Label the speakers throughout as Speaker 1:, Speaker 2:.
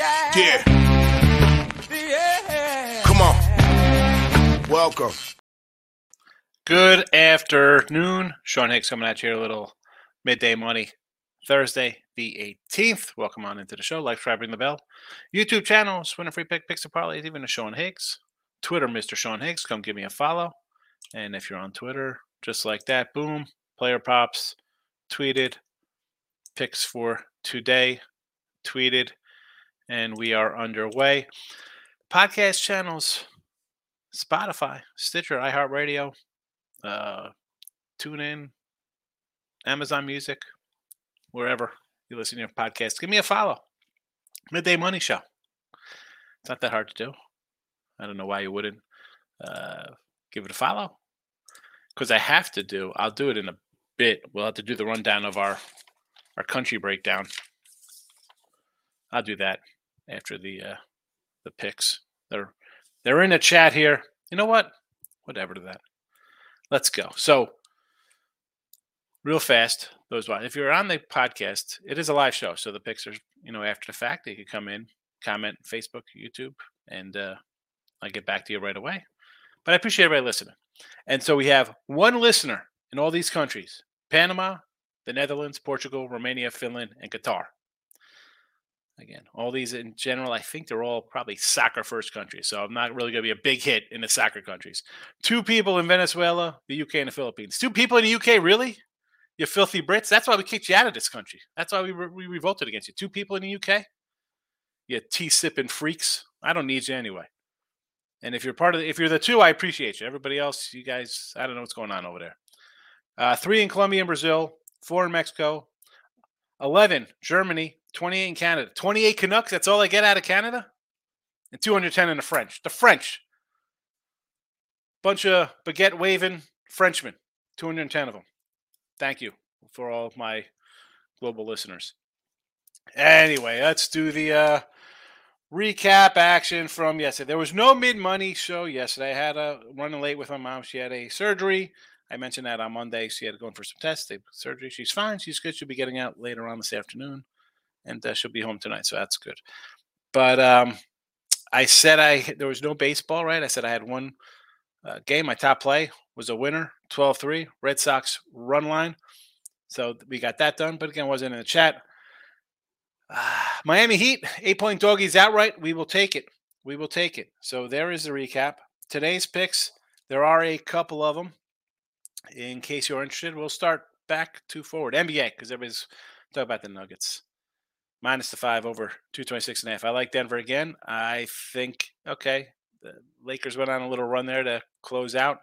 Speaker 1: yeah.
Speaker 2: Yeah. Come on. Welcome.
Speaker 3: Good afternoon. Sean Higgs coming at you here, a little midday money. Thursday, the 18th. Welcome on into the show. Like, subscribe, ring the bell. YouTube channel, win a free pick, picks and parlays, even a Sean Higgs. Twitter, Mr. Sean Higgs. Come give me a follow. And if you're on Twitter, just like that, boom, player props, tweeted, picks for today, tweeted, and we are underway. Podcast channels, Spotify, Stitcher, iHeartRadio, uh, tune in, Amazon Music, wherever you listen to your podcast. Give me a follow. Midday Money Show. It's not that hard to do. I don't know why you wouldn't uh, give it a follow. Because I have to do. I'll do it in a bit. We'll have to do the rundown of our our country breakdown. I'll do that after the uh, the picks. They're they're in a chat here. You know what? Whatever to that. Let's go. So real fast, those ones. if you're on the podcast, it is a live show. So the picks are, you know, after the fact, they can come in, comment, Facebook, YouTube, and uh, I'll get back to you right away. But I appreciate everybody listening. And so we have one listener in all these countries Panama, the Netherlands, Portugal, Romania, Finland, and Qatar. Again, all these in general, I think they're all probably soccer first countries. So I'm not really going to be a big hit in the soccer countries. Two people in Venezuela, the UK, and the Philippines. Two people in the UK, really? You filthy Brits. That's why we kicked you out of this country. That's why we, re- we revolted against you. Two people in the UK. You tea sipping freaks. I don't need you anyway. And if you're part of, the, if you're the two, I appreciate you. Everybody else, you guys, I don't know what's going on over there. Uh, three in Colombia and Brazil, four in Mexico, eleven Germany, twenty-eight in Canada, twenty-eight Canucks. That's all I get out of Canada, and two hundred ten in the French. The French, bunch of baguette waving Frenchmen, two hundred ten of them. Thank you for all my global listeners. Anyway, let's do the uh, recap action from yesterday. There was no mid money show yesterday. I had a running late with my mom. She had a surgery. I mentioned that on Monday. She had to go in for some tests. They surgery. She's fine. She's good. She'll be getting out later on this afternoon, and uh, she'll be home tonight. So that's good. But um, I said I there was no baseball, right? I said I had one uh, game. My top play was a winner, 12-3, Red Sox run line. So we got that done. But again, wasn't in the chat. Uh, Miami Heat, eight point doggies outright. We will take it. We will take it. So there is the recap. Today's picks, there are a couple of them. In case you're interested, we'll start back to forward. NBA, because everybody's talking about the Nuggets. Minus the five over 226 and a half. I like Denver again. I think, okay, the Lakers went on a little run there to close out.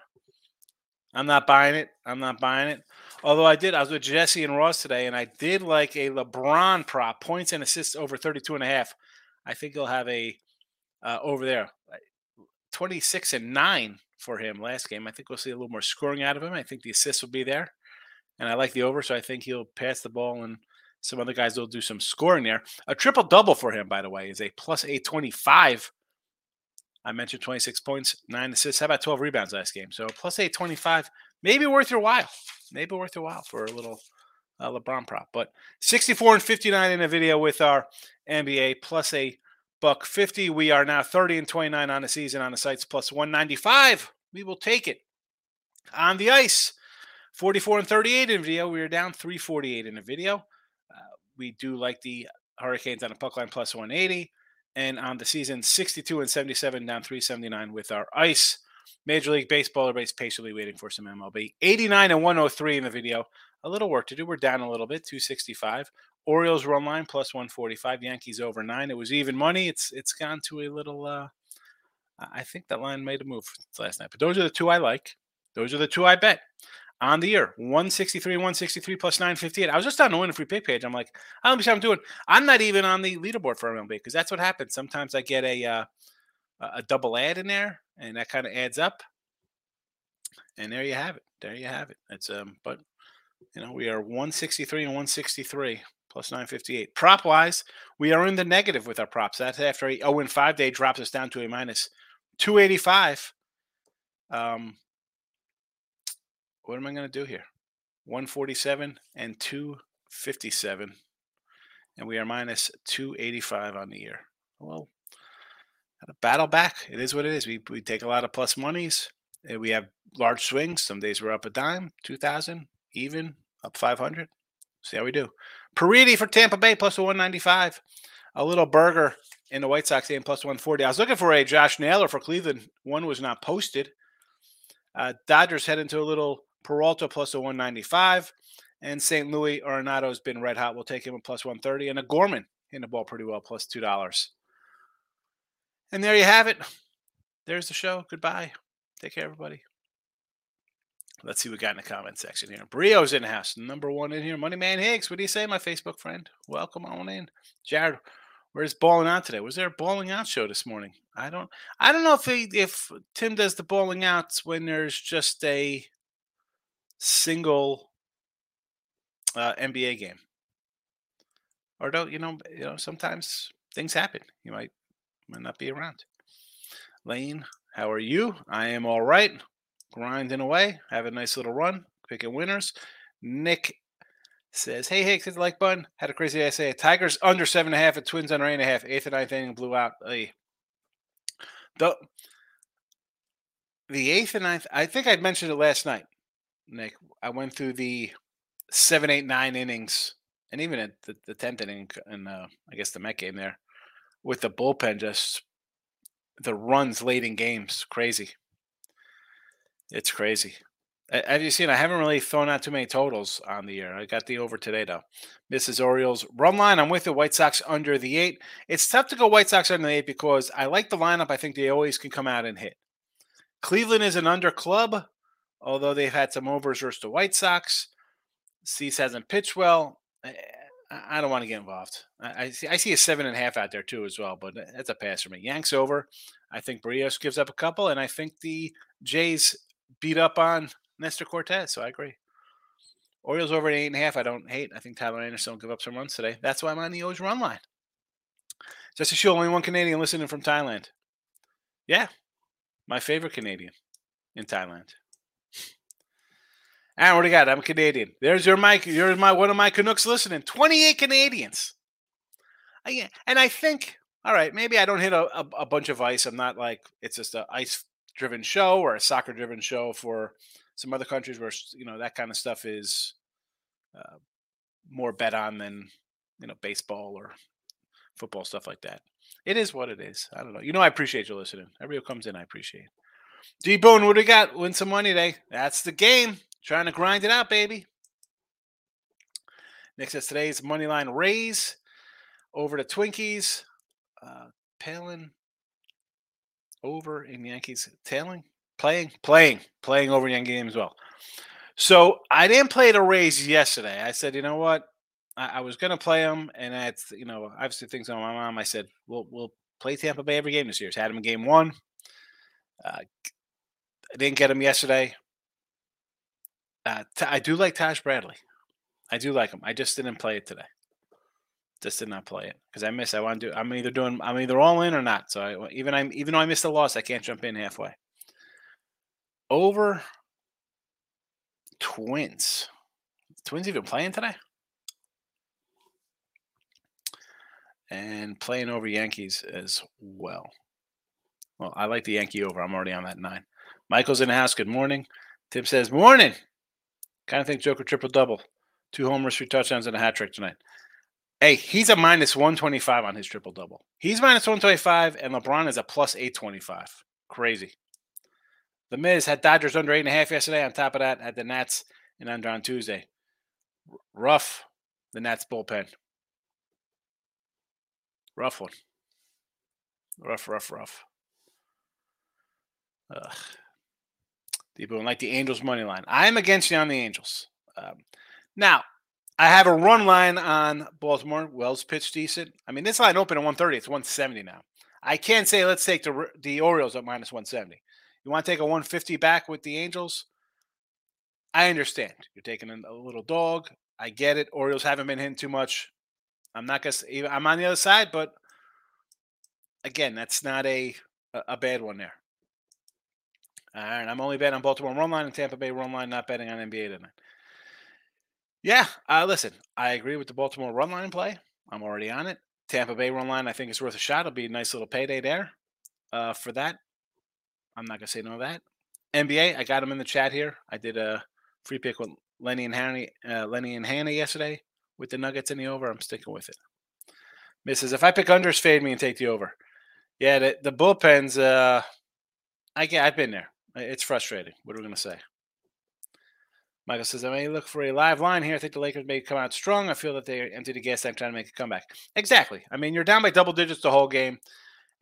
Speaker 3: I'm not buying it. I'm not buying it. Although I did, I was with Jesse and Ross today, and I did like a LeBron prop, points and assists over 32 and a half. I think he'll have a uh, over there, 26 and 9 for him last game. I think we'll see a little more scoring out of him. I think the assists will be there. And I like the over, so I think he'll pass the ball and some other guys will do some scoring there. A triple double for him, by the way, is a plus 825 I mentioned 26 points, nine assists. How about 12 rebounds last game? So plus 825, maybe worth your while. Maybe worth your while for a little uh, LeBron prop. But 64 and 59 in a video with our NBA plus a buck 50. We are now 30 and 29 on the season on the sites plus 195. We will take it. On the ice, 44 and 38 in video. We are down 348 in the video. Uh, we do like the Hurricanes on the puck line plus 180 and on the season 62 and 77 down 379 with our ice major league baseball everybody's patiently waiting for some mlb 89 and 103 in the video a little work to do we're down a little bit 265 orioles run line plus 145 yankees over nine. It was even money. It's it's gone to a little uh i think that line made a move last night but those are the two i like. Those are the two i bet on the year. 163 163 plus 958 i was just on the win free pick page. I'm like i don't know what i'm doing. I'm not even on the leaderboard for mlb because that's what happens. Sometimes i get a uh, a double ad in there and that kind of adds up. And there you have it. There you have it. It's um but you know we are 163 and 163 plus 958 prop wise we are in the negative with our props that's after a 0 and 5 day drops us down to a minus 285 um what am I going to do here? 147 and 257. And we are minus 285 on the year. well, battle back. It is what it is. We we take a lot of plus monies. We have large swings. Some days we're up a dime, two thousand, even up five hundred. See how we do. Paredes for Tampa Bay plus a one ninety five. A little burger in the White Sox game plus one forty. I was looking for a Josh Naylor for Cleveland. One was not posted. Uh, Dodgers head into a little Peralta plus a one ninety five. And St. Louis Arenado's been red hot. We'll take him a plus 130. And a Gorman in the ball pretty well, plus $2. And there you have it. There's the show. Goodbye. Take care, everybody. Let's see what we got in the comment section here. Brio's in the house. Number one in here. Money Man Higgs. What do you say, my Facebook friend? Welcome on in. Jared, where's balling out today? Was there a balling out show this morning? I don't I don't know if he, if Tim does the balling outs when there's just a single uh, NBA game. Or don't you know? You know, sometimes things happen. You might might not be around. Lane, how are you? I am all right. Grinding away. Have a nice little run. Picking winners. Nick says, "Hey, Higgs, hit the like button. Had a crazy day. Say Tigers under seven and a half, at Twins under eight and a half. Eighth and ninth inning blew out. Hey. The the eighth and ninth. I think I mentioned it last night. Nick, I went through the seven, eight, nine innings, and even at the, the tenth inning, and uh, I guess the Met game there, with the bullpen, just the runs late in games, crazy. It's crazy. Have you seen? I haven't really thrown out too many totals on the year. I got the over today though. Mrs. Orioles run line. I'm with the White Sox under the eight. It's tough to go White Sox under the eight because I like the lineup. I think they always can come out and hit. Cleveland is an under club, although they've had some overs versus the White Sox. Cease hasn't pitched well. Eh, I, don't want to get involved. I, I, see, I see a seven and a half out there too as well, but eh, that's a pass for me. Yanks over. I think Berrios gives up a couple, and I think the Jays beat up on Nestor Cortes. So I agree. Orioles over at eight and a half. I don't hate. I think Tyler Anderson will give up some runs today. That's why I'm on the O's run line. Just to show only one Canadian listening from Thailand. Yeah, my favorite Canadian in Thailand. And what do you got? I'm a Canadian. There's your mic. You're my one of my Canucks listening. 28 Canadians. I, and I think, all right, maybe I don't hit a, a, a bunch of ice. I'm not like it's just a ice driven show or a soccer driven show for some other countries where you know that kind of stuff is uh, more bet on than you know baseball or football stuff like that. It is what it is. I don't know. You know, I appreciate you listening. Everybody who comes in, I appreciate. D Boone, what do you got? Win some money today. That's the game. Trying to grind it out, baby. Next is today's money line raise over to Twinkies. Uh, Palin over in Yankees. Tailing, playing, playing, playing over Yankee game as well. So I didn't play the Rays yesterday. I said, you know what? I, I was going to play them, and that's you know obviously things on my mom. I said we'll we'll play Tampa Bay every game this year. Had them in game one. Uh, I didn't get them yesterday. Uh, I do like Taj Bradley. I do like him. I just didn't play it today. Just did not play it because I miss. I want to do. I'm either doing. I'm either all in or not. So I, even I'm even though I missed the loss, I can't jump in halfway. Over Twins. Twins even playing today? And playing over Yankees as well. Well, I like the Yankee over. I'm already on that nine. Michael's in the house. Good morning. Tim says, Morning. Kind of think Joker triple double. Two homers, three touchdowns, and a hat trick tonight. Hey, he's a minus 125 on his triple double. He's minus 125, and LeBron is a plus 825. Crazy. The Miz had Dodgers under eight and a half yesterday. On top of that, had the Nats and under on Tuesday. R- rough, the Nats bullpen. Rough one. Rough, rough, rough. Ugh. People like the Angels money line. I'm against you on the Angels. Um, now, I have a run line on Baltimore. Wells pitched decent. I mean, this line opened at 130. It's 170 now. I can't say let's take the the Orioles at minus 170. You want to take a 150 back with the Angels? I understand. You're taking a little dog. I get it. Orioles haven't been hitting too much. I'm not gonna. I'm on the other side, but again, that's not a a bad one there. All right, I'm only betting on Baltimore run line and Tampa Bay run line, not betting on NBA tonight. Yeah, uh, listen, I agree with the Baltimore run line play. I'm already on it. Tampa Bay run line, I think it's worth a shot. It'll be a nice little payday there uh, for that. I'm not gonna say no to that. NBA, I got him in the chat here. I did a free pick with Lenny and Hannah, uh, Lenny and Hannah yesterday with the Nuggets in the over. I'm sticking with it. Misses. If I pick unders, fade me and take the over. Yeah, the, the bullpens. Uh, I get. I've been there. It's frustrating. What are we gonna say? Michael says, I may look for a live line here. I think the Lakers may come out strong. I feel that they empty the gas tank trying to make a comeback. Exactly. I mean, you're down by double digits the whole game.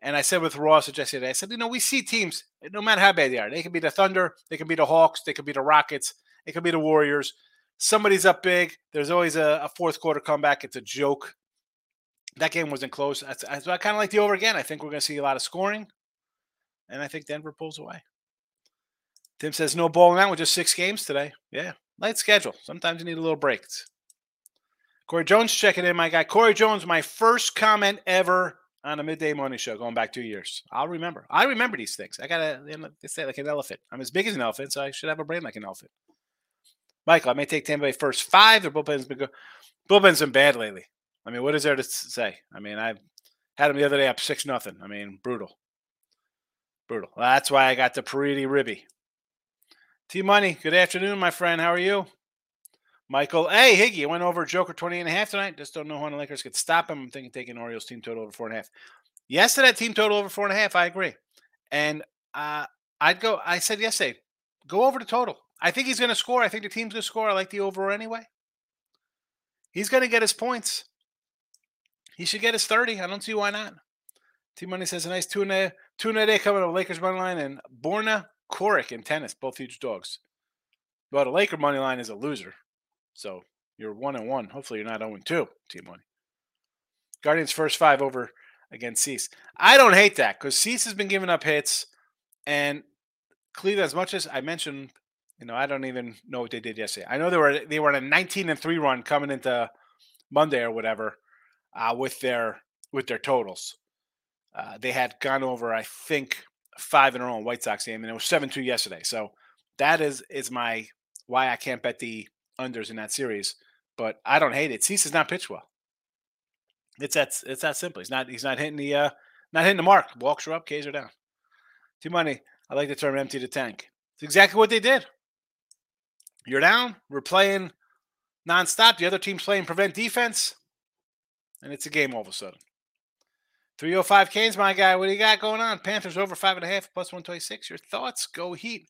Speaker 3: And I said with Ross yesterday, I said, you know, we see teams, no matter how bad they are, they can be the Thunder, they can be the Hawks, they can be the Rockets, it could be the Warriors. Somebody's up big. There's always a, a fourth quarter comeback. It's a joke. That game wasn't close. I, I, I kind of like the over again. I think we're going to see a lot of scoring. And I think Denver pulls away. Tim says no bowling out with just six games today. Yeah, light schedule. Sometimes you need a little break. Corey Jones checking in, my guy. Corey Jones, my first comment ever on a midday morning show going back two years. I'll remember. I remember these things. I gotta say like an elephant. I'm as big as an elephant, so I should have a brain like an elephant. Michael, I may take Tampa Bay first five. Their bullpen's been good. Bullpen's been bad lately. I mean, what is there to say? I mean, I had them the other day up six nothing. I mean, brutal, brutal. That's why I got the Paredes Ribby. T Money, good afternoon, my friend. How are you? Michael, hey, Higgy, I went over Joker 20 and a half tonight. Just don't know when the Lakers could stop him. I'm thinking taking Orioles team total over four and a half. Yes, to that team total over four and a half. I agree. And uh, I'd go, I said yesterday, go over the total. I think he's going to score. I think the team's going to score. I like the over anyway. He's going to get his points. He should get his 30. I don't see why not. T Money says a nice two a two a day coming to Lakers money line and Borna Coric and tennis, both huge dogs. But a Laker money line is a loser. So you're one and one. Hopefully you're not 0 and 2, team Money. Guardians first five over against Cease. I don't hate that because Cease has been giving up hits. And Cleveland, as much as I mentioned, you know, I don't even know what they did yesterday. I know they were they were in a 19 and 3 run coming into Monday or whatever uh, with their with their totals. Uh, they had gone over, I think, five in a row in White Sox game, and it was seven two yesterday. So that is is my why I can't bet the unders in that series. But I don't hate it. Cease has not pitched well. It's that it's that simple. He's not he's not hitting the uh not hitting the mark. Walks are up, K's are down. Too money. I like the term empty the tank. It's exactly what they did. You're down. We're playing nonstop. The other team's playing prevent defense. And it's a game all of a sudden. 305 Canes, my guy. What do you got going on? Panthers over five and a half plus 126. Your thoughts? Go Heat.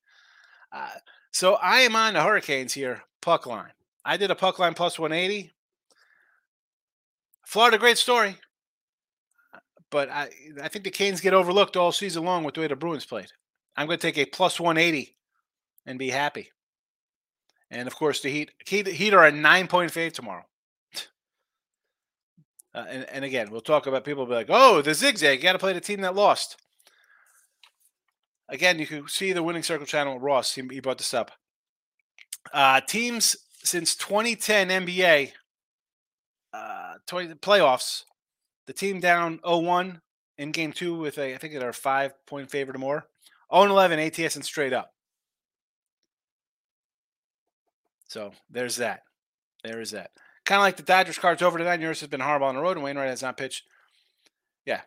Speaker 3: Uh, so I am on the Hurricanes here, puck line. I did a puck line plus 180. Florida, great story. But I, I think the Canes get overlooked all season long with the way the Bruins played. I'm going to take a plus 180 and be happy. And of course, the Heat, Heat, Heat are a nine point fave tomorrow. Uh, and, and again, we'll talk about people be like, oh, the zigzag, you got to play the team that lost. Again, you can see the Winning Circle channel. Ross, he, he brought this up. Uh, teams since 2010 NBA uh, 20, playoffs, the team down 0-1 in game two with a, I think they're a five point favorite or more. 0-11 ATS and straight up. So there's that. There is that. Kind of like the Dodgers cards over tonight. Yours has been horrible on the road, and Wainwright has not pitched. Yeah.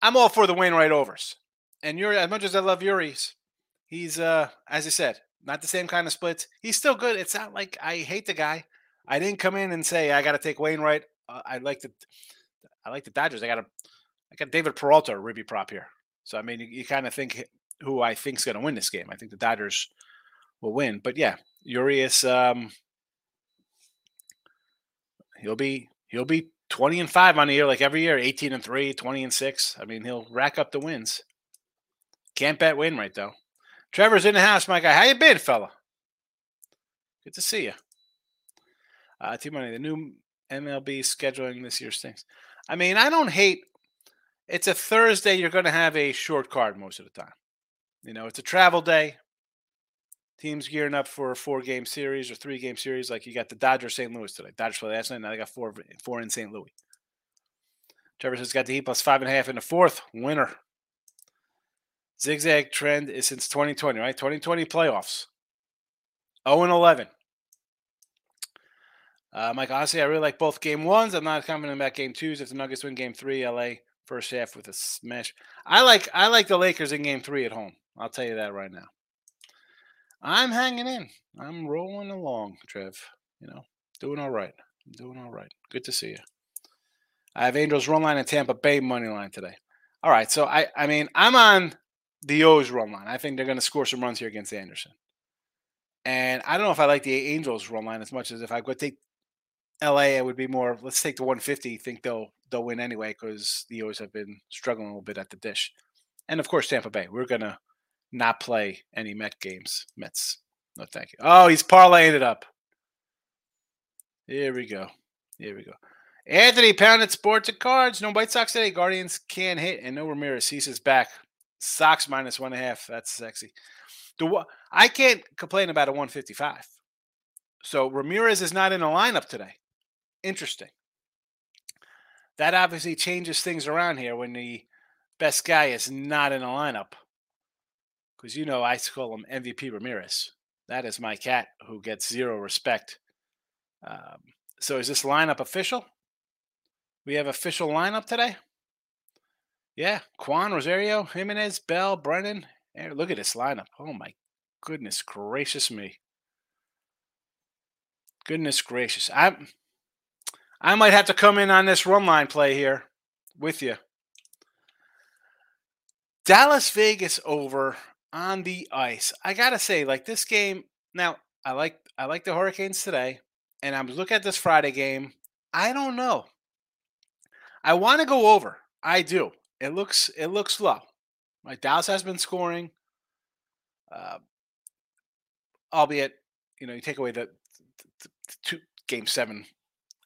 Speaker 3: I'm all for the Wainwright overs. And Eury, as much as I love Eury's, he's uh, as I said, not the same kind of splits. He's still good. It's not like I hate the guy. I didn't come in and say I got to take Wainwright. Uh, I like the, I like the Dodgers. I got a, I got David Peralta, Ribby prop here. So I mean, you, you kind of think who I think is going to win this game. I think the Dodgers will win. But yeah, Urias, um, he'll be he'll be 20 and 5 on the year like every year 18 and 3 20 and 6 i mean he'll rack up the wins. Can't bet Wainwright though. Trevor's in the house my guy. How you been fella? Good to see you uh team money the new mlb scheduling this year's things i mean i don't hate it's a thursday you're going to have a short card most of the time. You know it's a travel day teams gearing up for a four game series or three game series. Like you got the Dodgers St. Louis today. Dodgers play last night. Now they got four four in St. Louis. Trevor has got the Heat plus five and a half in the fourth. Winner. Zigzag trend is since 2020, right? 2020 playoffs. 0 and 11. Uh, Mike, honestly, I really like both game ones. I'm not confident about game twos. If the Nuggets win game three, LA first half with a smash. I like I like the Lakers in game three at home. I'll tell you that right now. I'm hanging in. I'm rolling along, Trev. You know, doing all right. I'm doing all right. Good to see you. I have Angels run line and Tampa Bay money line today. All right, so I I mean I'm on the O's run line. I think they're going to score some runs here against Anderson. And I don't know if I like the Angels run line as much as if I go take LA, it would be more. Let's take the 150. Think they'll they'll win anyway because the O's have been struggling a little bit at the dish, and of course Tampa Bay. We're gonna not play any Met games. Mets. No, thank you. Oh, he's parlaying it up. Here we go. Here we go. Anthony pounded sports and cards. No White Sox today. Guardians can hit, and no Ramirez. He's his back. Sox minus one and a half. That's sexy. The I can't complain about a 155. So Ramirez is not in the lineup today. Interesting. That obviously changes things around here when the best guy is not in the lineup. Because you know I call him MVP Ramirez. That is my cat who gets zero respect. Um, so is this lineup official? We have official lineup today. Yeah, Kwan, Rosario, Giménez, Bell, Brennan. Hey, look at this lineup. Oh my goodness gracious me. Goodness gracious. I I might have to come in on this run line play here with you. Dallas Vegas over on the ice. I gotta say, like this game. Now, I like I like the Hurricanes today, and I'm looking at this Friday game. I don't know. I want to go over. I do. It looks it looks low. My Dallas has been scoring, uh, albeit you know you take away the, the, the two game seven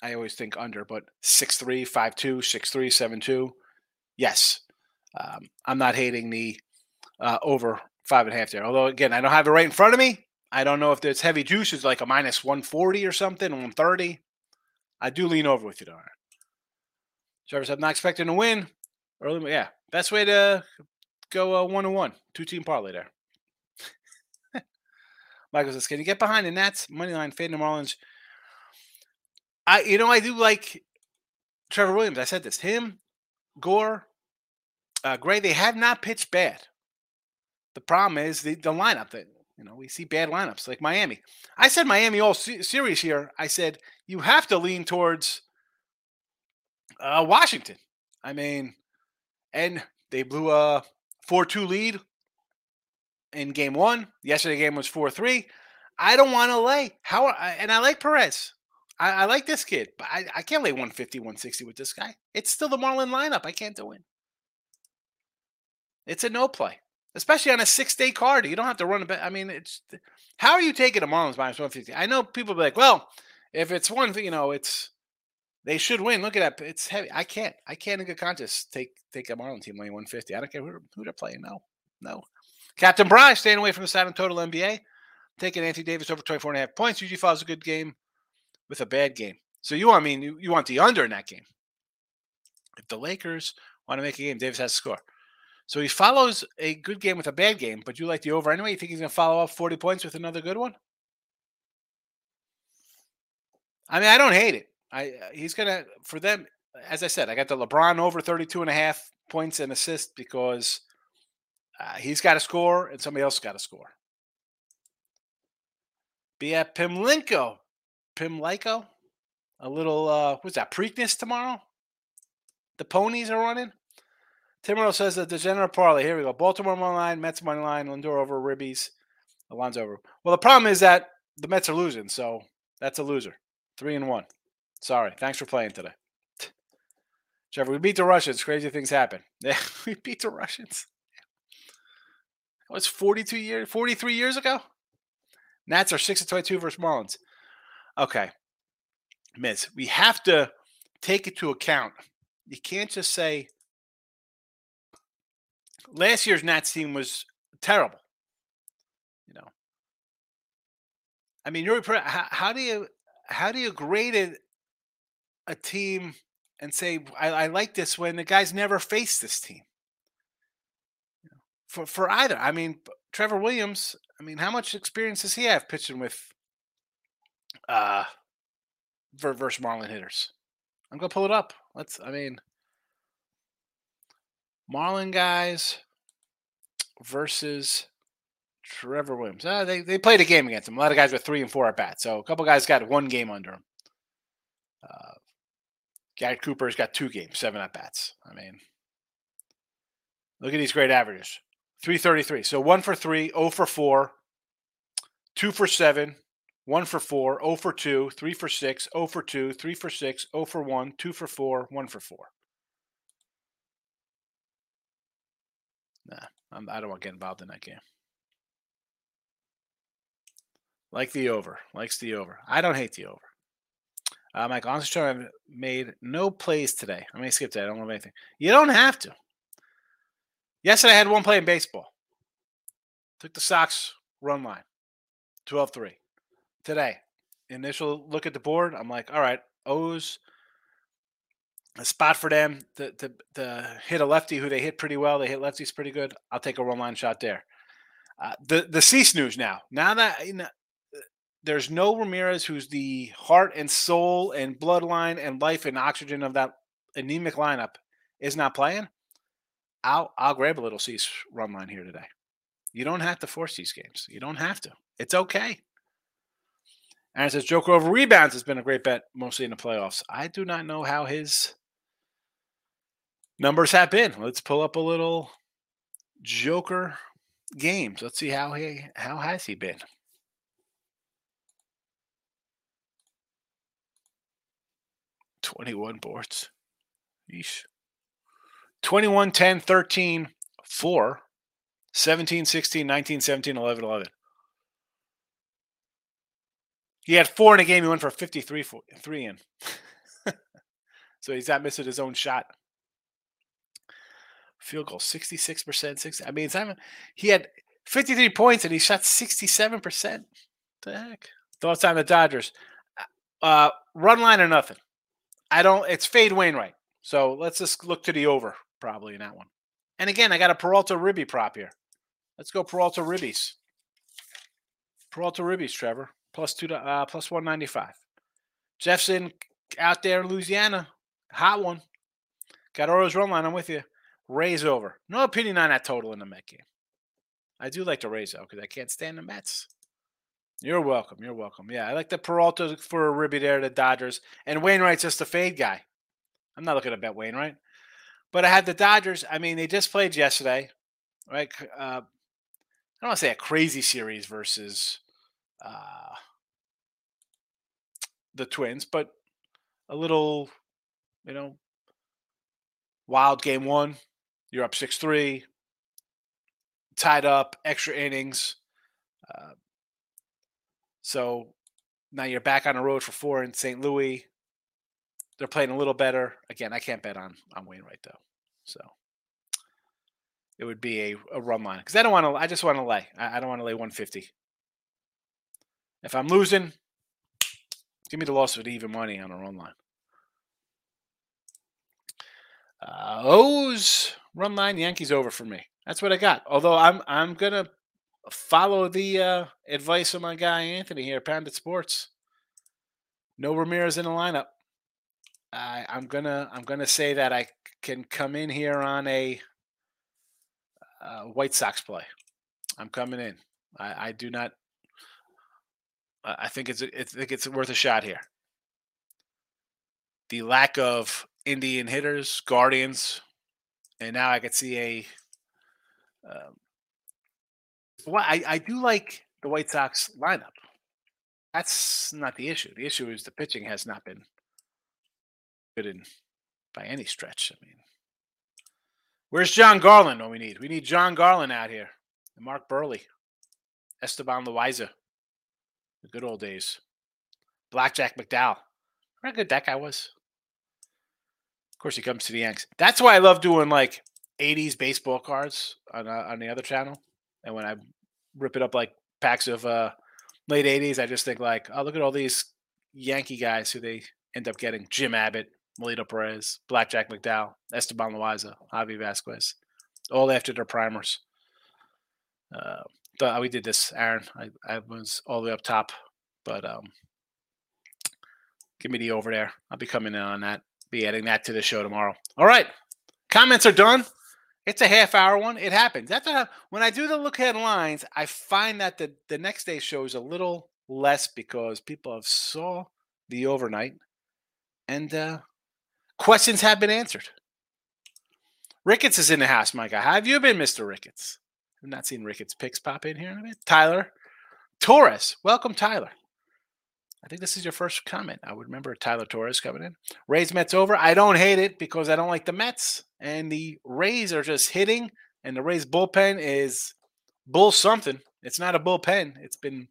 Speaker 3: I always think under, but 6'3, 5'2, 6'3, 7'2. Yes. Um, I'm not hating the uh, over five and a half there. Although, again, I don't have it right in front of me. I don't know if there's heavy juice, it's like a minus 140 or something, 130. I do lean over with you, darn. Service, I'm not expecting to win. Early, yeah. Best way to go uh, one to one, two team parlay there. Michael says, can you get behind the Nats? Money line, fade the Marlins. I you know I do like Trevor Williams. I said this. Him, Gore, uh, Gray. They have not pitched bad. The problem is the, the lineup that you know we see bad lineups like Miami. I said Miami all se- series here. I said you have to lean towards uh, Washington. I mean, and they blew a four-two lead in game one. Yesterday game was four-three. I don't want to lay. How and I like Perez. I, I, like this kid, but I, I can't lay 150, 160 with this guy. It's still the Marlin lineup. I can't do it. It's a no play, especially on a six day card. You don't have to run a bet. I mean, it's how are you taking the Marlins minus 150? I know people be like, well, if it's one you know, it's they should win. Look at that. It's heavy. I can't. I can't in good conscience take take a Marlin team laying 150. I don't care who, who they're playing. No, no. Captain Bryce staying away from the Saturn total NBA. Taking Anthony Davis over 24 and a half points. Usually follows a good game with a bad game. So you, I mean, you, you want the under in that game. If the Lakers want to make a game, Davis has to score. So he follows a good game with a bad game, but you like the over anyway. You think he's going to follow up 40 points with another good one? I mean, I don't hate it. I uh, he's going to for them as I said, I got the LeBron over 32 and a half points and assists because uh, he's got to score and somebody else got to score. Be at Pimlinko Pimlico. A little, uh, what's that, Preakness tomorrow? The ponies are running. Timuro says that the general parlay. Here we go. Baltimore money line, Mets money line, Lindor over Ribbies, Alonso over. Well, the problem is that the Mets are losing, so that's a loser. Three and one. Sorry. Thanks for playing today. Trevor, we beat the Russians. Crazy things happen. Yeah, we beat the Russians. That was 42 years, 43 years ago. Nats are 6 and 22 versus Marlins. Okay. Miz, we have to take it to account. You can't just say last year's Nats team was terrible. You know, I mean, you're how, how do you how do you grade it, a team and say I, I, like this when the guys never faced this team? for for either, I mean, Trevor Williams. I mean, how much experience does he have pitching with uh, versus Marlin hitters. I'm gonna pull it up. Let's. I mean, Marlin guys versus Trevor Williams. Uh, they they played a game against him. A lot of guys with three and four at bat. So a couple guys got one game under him. Uh, Gary Cooper's got two games, seven at bats. I mean, look at these great averages. 333. So one for three, 0 for four, two for seven, one for four, 0 for two, three for six, 0 for two, three for six, 0 for one, two for four, one for four. I'm, I do not want to get involved in that game. Like the over. Likes the over. I don't hate the over. Uh, Mike, I've made no plays today. I'm going to skip that. I don't have anything. You don't have to. Yesterday, I had one play in baseball. Took the Sox run line 12 3. Today, initial look at the board, I'm like, all right, O's a spot for them to, to, to, hit a lefty who they hit pretty well. They hit lefties pretty good. I'll take a run line shot there. Uh, the the Cease news now. Now that you know, there's no Ramirez who's the heart and soul and bloodline and life and oxygen of that anemic lineup is not playing. I'll I'll grab a little Cease run line here today. You don't have to force these games. You don't have to. It's okay. And it says Joker over rebounds has been a great bet, mostly in the playoffs. I do not know how his numbers have been. Let's pull up a little Joker games. Let's see how he how has he been. Twenty-one boards. Yeesh. 21, 10, 13, 4, 17, 16, 19, 17, 11, 11. He had four in a game. He went for 53 four, three in. so he's not missing his own shot field goal 66% Six, i mean Simon, he had 53 points and he shot 67% the heck? Thoughts on the dodgers. Uh run line or nothing. I don't it's fade wainwright. So let's just look to the over probably in that one. And again i got a peralta ribby prop here. Let's go peralta ribbies. Peralta ribbies trevor. Plus two to uh plus 195 jeffson out there in louisiana. Hot one. Got Orioles run line i'm with you Rays over. No opinion on that total in the Met game. I do like the Rays though because I can't stand the Mets. You're welcome. You're welcome. Yeah, I like the Peralta for a ribby there, the Dodgers, and Wainwright's just a fade guy. I'm not looking to bet Wainwright, but I had the Dodgers. I mean, they just played yesterday, right? Uh, I don't want to say a crazy series versus uh, the Twins, but a little, you know, wild game one. You're up 6 3, tied up, extra innings. Uh, so now you're back on the road for four in St. Louis. They're playing a little better. Again, I can't bet on on Wainwright though, so it would be a, a run line because I don't want to. I just want to lay. I, I don't want to lay 150. If I'm losing, give me the loss with even money on a run line. Uh, O's run line Yankees over for me. That's what I got. Although I'm I'm gonna follow the uh, advice of my guy Anthony here, Pounded Sports. No Ramirez in the lineup. I, I'm gonna I'm gonna say that I can come in here on a uh, White Sox play. I'm coming in. I, I do not. I think it's I think it's worth a shot here. The lack of Indian hitters, Guardians, and now I could see a. Um, well, I, I do like the White Sox lineup. That's not the issue. The issue is the pitching has not been good in by any stretch. I mean, where's Jon Garland? What we need? We need Jon Garland out here. And Mark Buehrle, Esteban Loaiza, the good old days. Blackjack McDowell. Remember how good that guy was? Course, he comes to the Yanks. That's why I love doing like 80s baseball cards on uh, on the other channel. And when I rip it up like packs of uh, late 80s, I just think like, oh, look at all these Yankee guys who they end up getting: Jim Abbott, Melido Perez, Blackjack McDowell, Esteban Loaiza, Javi Vazquez, all after their primers. Uh, we did this, Aaron. I, I was all the way up top, but um, Give me the over there. I'll be coming in on that. Be adding that to the show tomorrow. All right. Comments are done. It's a half hour one. It happens. That's a, when I do the look ahead lines, I find that the, the next day show is a little less because people have saw the overnight and uh, questions have been answered. Ricketts is in the house. How have you been, Mr. Ricketts? I've not seen Ricketts picks pop in here in a bit. Tyler Torres. Welcome, Tyler. I think this is your first comment. I would remember Tyler Torres coming in. Rays Mets over. I don't hate it because I don't like the Mets. And the Rays are just hitting, and the Rays bullpen is bull something. It's not a bullpen. It's been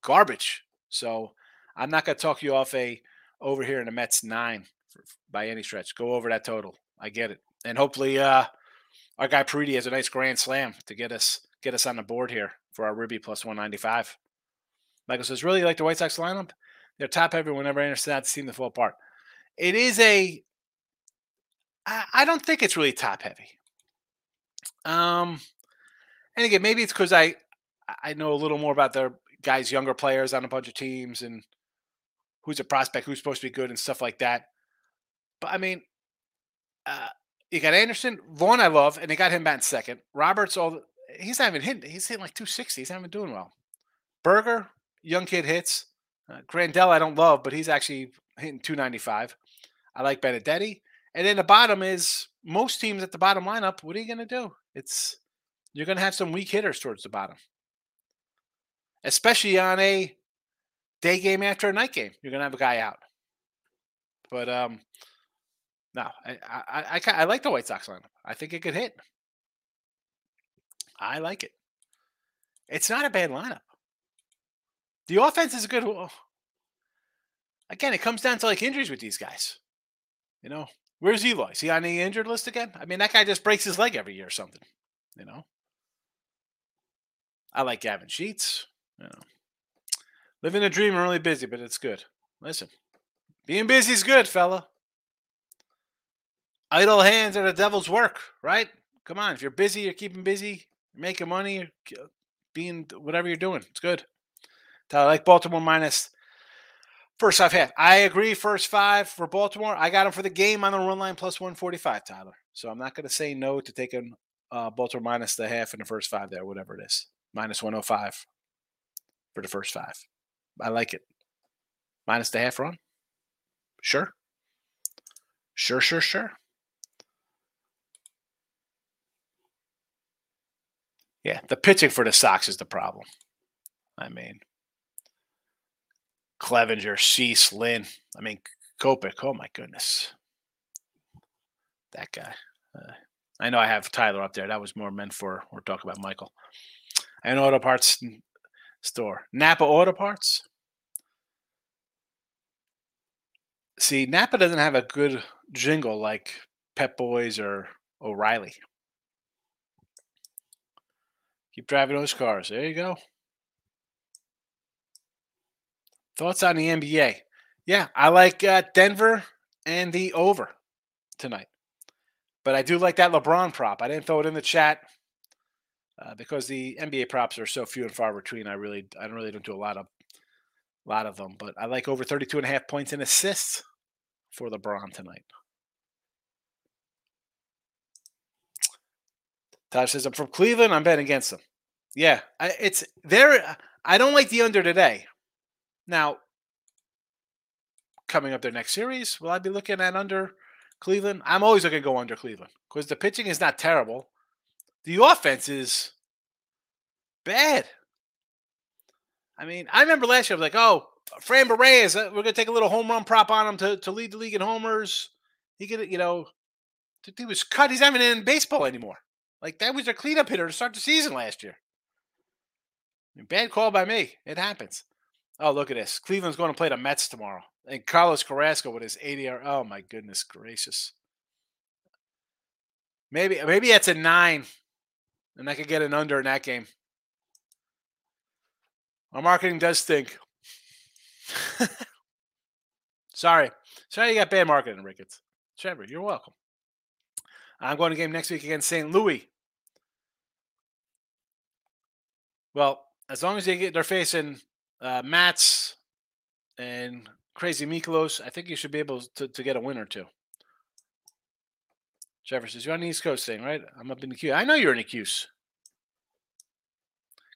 Speaker 3: garbage. So I'm not going to talk you off a over here in the Mets nine for, by any stretch. Go over that total. I get it. And hopefully uh our guy Paredes has a nice grand slam to get us get us on the board here for our Ruby plus 195. Michael says, really like the White Sox lineup? They're top heavy whenever I understand the team to fall apart. It is a I, don't think it's really top heavy. Um and again, maybe it's because I I know a little more about the guys, younger players on a bunch of teams and who's a prospect, who's supposed to be good and stuff like that. But I mean, uh, you got Anderson, Vaughn, I love, and they got him back in second. Roberts, all he's not even hitting. He's hitting like 260. He's not even doing well. Burger, young kid hits. Uh, Grandal, I don't love, but he's actually hitting 295. I like Benintendi. And then the bottom is most teams at the bottom lineup. What are you going to do? It's you're going to have some weak hitters towards the bottom, especially on a day game after a night game. You're going to have a guy out. But um, no, I, I I, I like the White Sox lineup. I think it could hit. I like it. It's not a bad lineup. The offense is good. Again, it comes down to like injuries with these guys. You know, where's Eloy? Is he on the injured list again? I mean, that guy just breaks his leg every year or something. You know. I like Gavin Sheets. You know. Living a dream, and really busy, but it's good. Listen, being busy is good, fella. Idle hands are the devil's work, right? Come on, if you're busy, you're keeping busy, you're making money, you're being whatever you're doing. It's good. I like Baltimore minus first half half. I agree. First five for Baltimore. I got them for the game on the run line plus 145, Tyler. So I'm not going to say no to taking uh, Baltimore minus the half in the first five there, whatever it is. Minus 105 for the first five. I like it. Minus the half run. Sure. Sure, sure, sure. Yeah, the pitching for the Sox is the problem. I mean, Clevinger, Cease, Lynn. I mean, Kopech. Oh my goodness, that guy. Uh, I know I have Tyler up there. That was more meant for. We're talking about Michael. An auto parts store, Napa Auto Parts. See, Napa doesn't have a good jingle like Pep Boys or O'Reilly. Keep driving those cars. There you go. Thoughts on the NBA? Yeah, I like uh, Denver and the over tonight. But I do like that LeBron prop. I didn't throw it in the chat uh, because the NBA props are so few and far between. I really, I don't really don't do a lot of, a lot of them. But I like over 32 and a half points and assists for LeBron tonight. Tosh says, I'm from Cleveland. I'm betting against them. Yeah, it's there. I don't like the under today. Now, coming up their next series, will I be looking at under Cleveland? I'm always looking to go under Cleveland because the pitching is not terrible. The offense is bad. I mean, I remember last year, I was like, oh, Framber Reyes, uh, we're going to take a little home run prop on him to, to lead the league in homers. He could, you know, he was cut. He's not even in baseball anymore. Like that was a cleanup hitter to start the season last year. Bad call by me. It happens. Oh, look at this. Cleveland's going to play the Mets tomorrow. And Carlos Carrasco with his 80 Oh my goodness gracious. Maybe maybe that's a nine. And I could get an under in that game. Our marketing does stink. Sorry. Sorry you got bad marketing, Ricketts. Trevor, you're welcome. I'm going to game next week against St. Louis. Well, as long as they get they're facing uh, Matz, and Crazy Mikolas, I think you should be able to, to get a win or two. Trevor says, You're on the East Coast thing, right? I'm up in the queue. I know you're in the queues.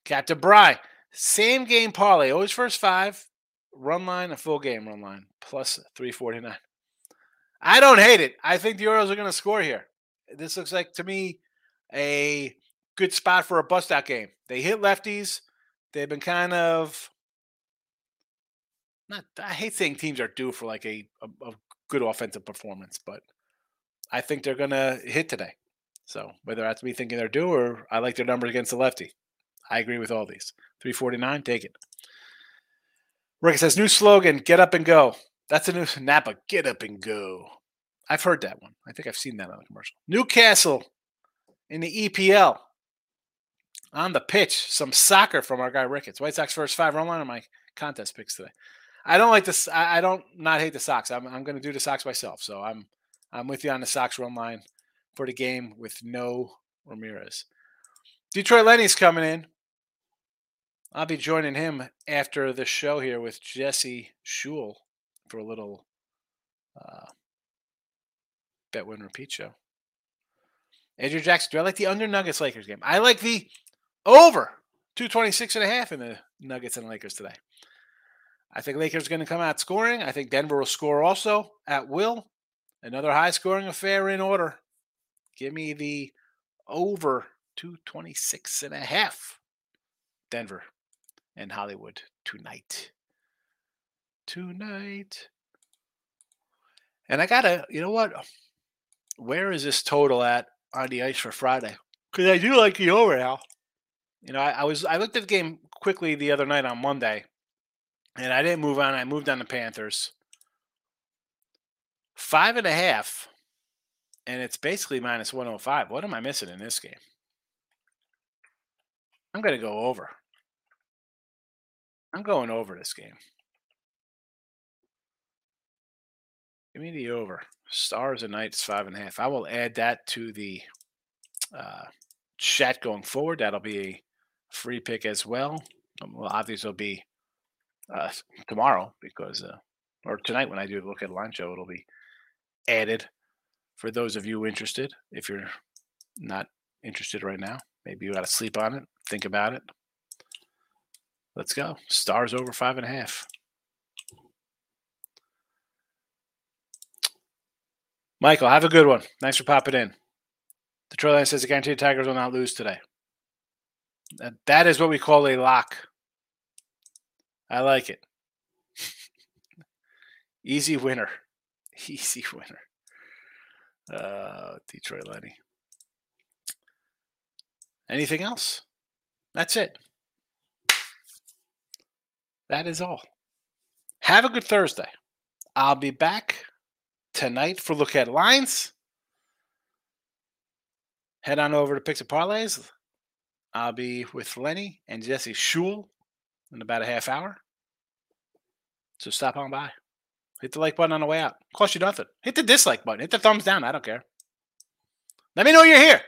Speaker 3: Captain Bry, same game parlay, always first five, run line, a full game run line, plus 349. I don't hate it. I think the Orioles are going to score here. This looks like, to me, a good spot for a bust out game. They hit lefties. They've been kind of not I hate saying teams are due for like a, a, a good offensive performance, but I think they're gonna hit today. So whether that's me thinking they're due or I like their numbers against the lefty. I agree with all these. 349, take it. Rick says new slogan, get up and go. That's a new Napa, get up and go. I've heard that one. I think I've seen that on a commercial. Newcastle in the EPL. On the pitch, some soccer from our guy Ricketts. White Sox first five run line on my contest picks today. I don't like this. I don't not hate the Sox. I'm I'm going to do the Sox myself. So I'm I'm with you on the Sox run line for the game with no Ramirez. Detroit Lenny's coming in. I'll be joining him after the show here with Jesse Shule for a little uh, bet win repeat show. Andrew Jackson, do I like the under Nuggets Lakers game? I like the over 226 and a half in the Nuggets and Lakers today. I think Lakers are going to come out scoring. I think Denver will score also at will. Another high scoring affair in order. Give me the over 226 and a half. Denver and Hollywood tonight. Tonight. And I got to, you know what? Where is this total at on the ice for Friday? Because I do like the over now. You know, I, I was I looked at the game quickly the other night on Monday and I didn't move on. I moved on the Panthers. Five and a half, and it's basically minus 105. What am I missing in this game? I'm going to go over. I'm going over this game. Give me the over. Stars and Knights, five and a half. I will add that to the uh, chat going forward. That'll be a free pick as well. Well, obviously, it'll be uh, tomorrow because, uh, or tonight when I do look at line show, it'll be added for those of you interested. If you're not interested right now, maybe you got to sleep on it, think about it. Let's go. Stars over five and a half. Michael, have a good one. Thanks for popping in. Detroit Lions says the guaranteed Tigers will not lose today. That is what we call a lock. I like it. Easy winner. Easy winner. Uh, Detroit Lenny. Anything else? That's it. That is all. Have a good Thursday. I'll be back tonight for Look at Lines. Head on over to Picks and Parlays. I'll be with Lenny and Jesse Shule in about a half hour. So stop on by. Hit the like button on the way out. Cost you nothing. Hit the dislike button. Hit the thumbs down. I don't care. Let me know you're here.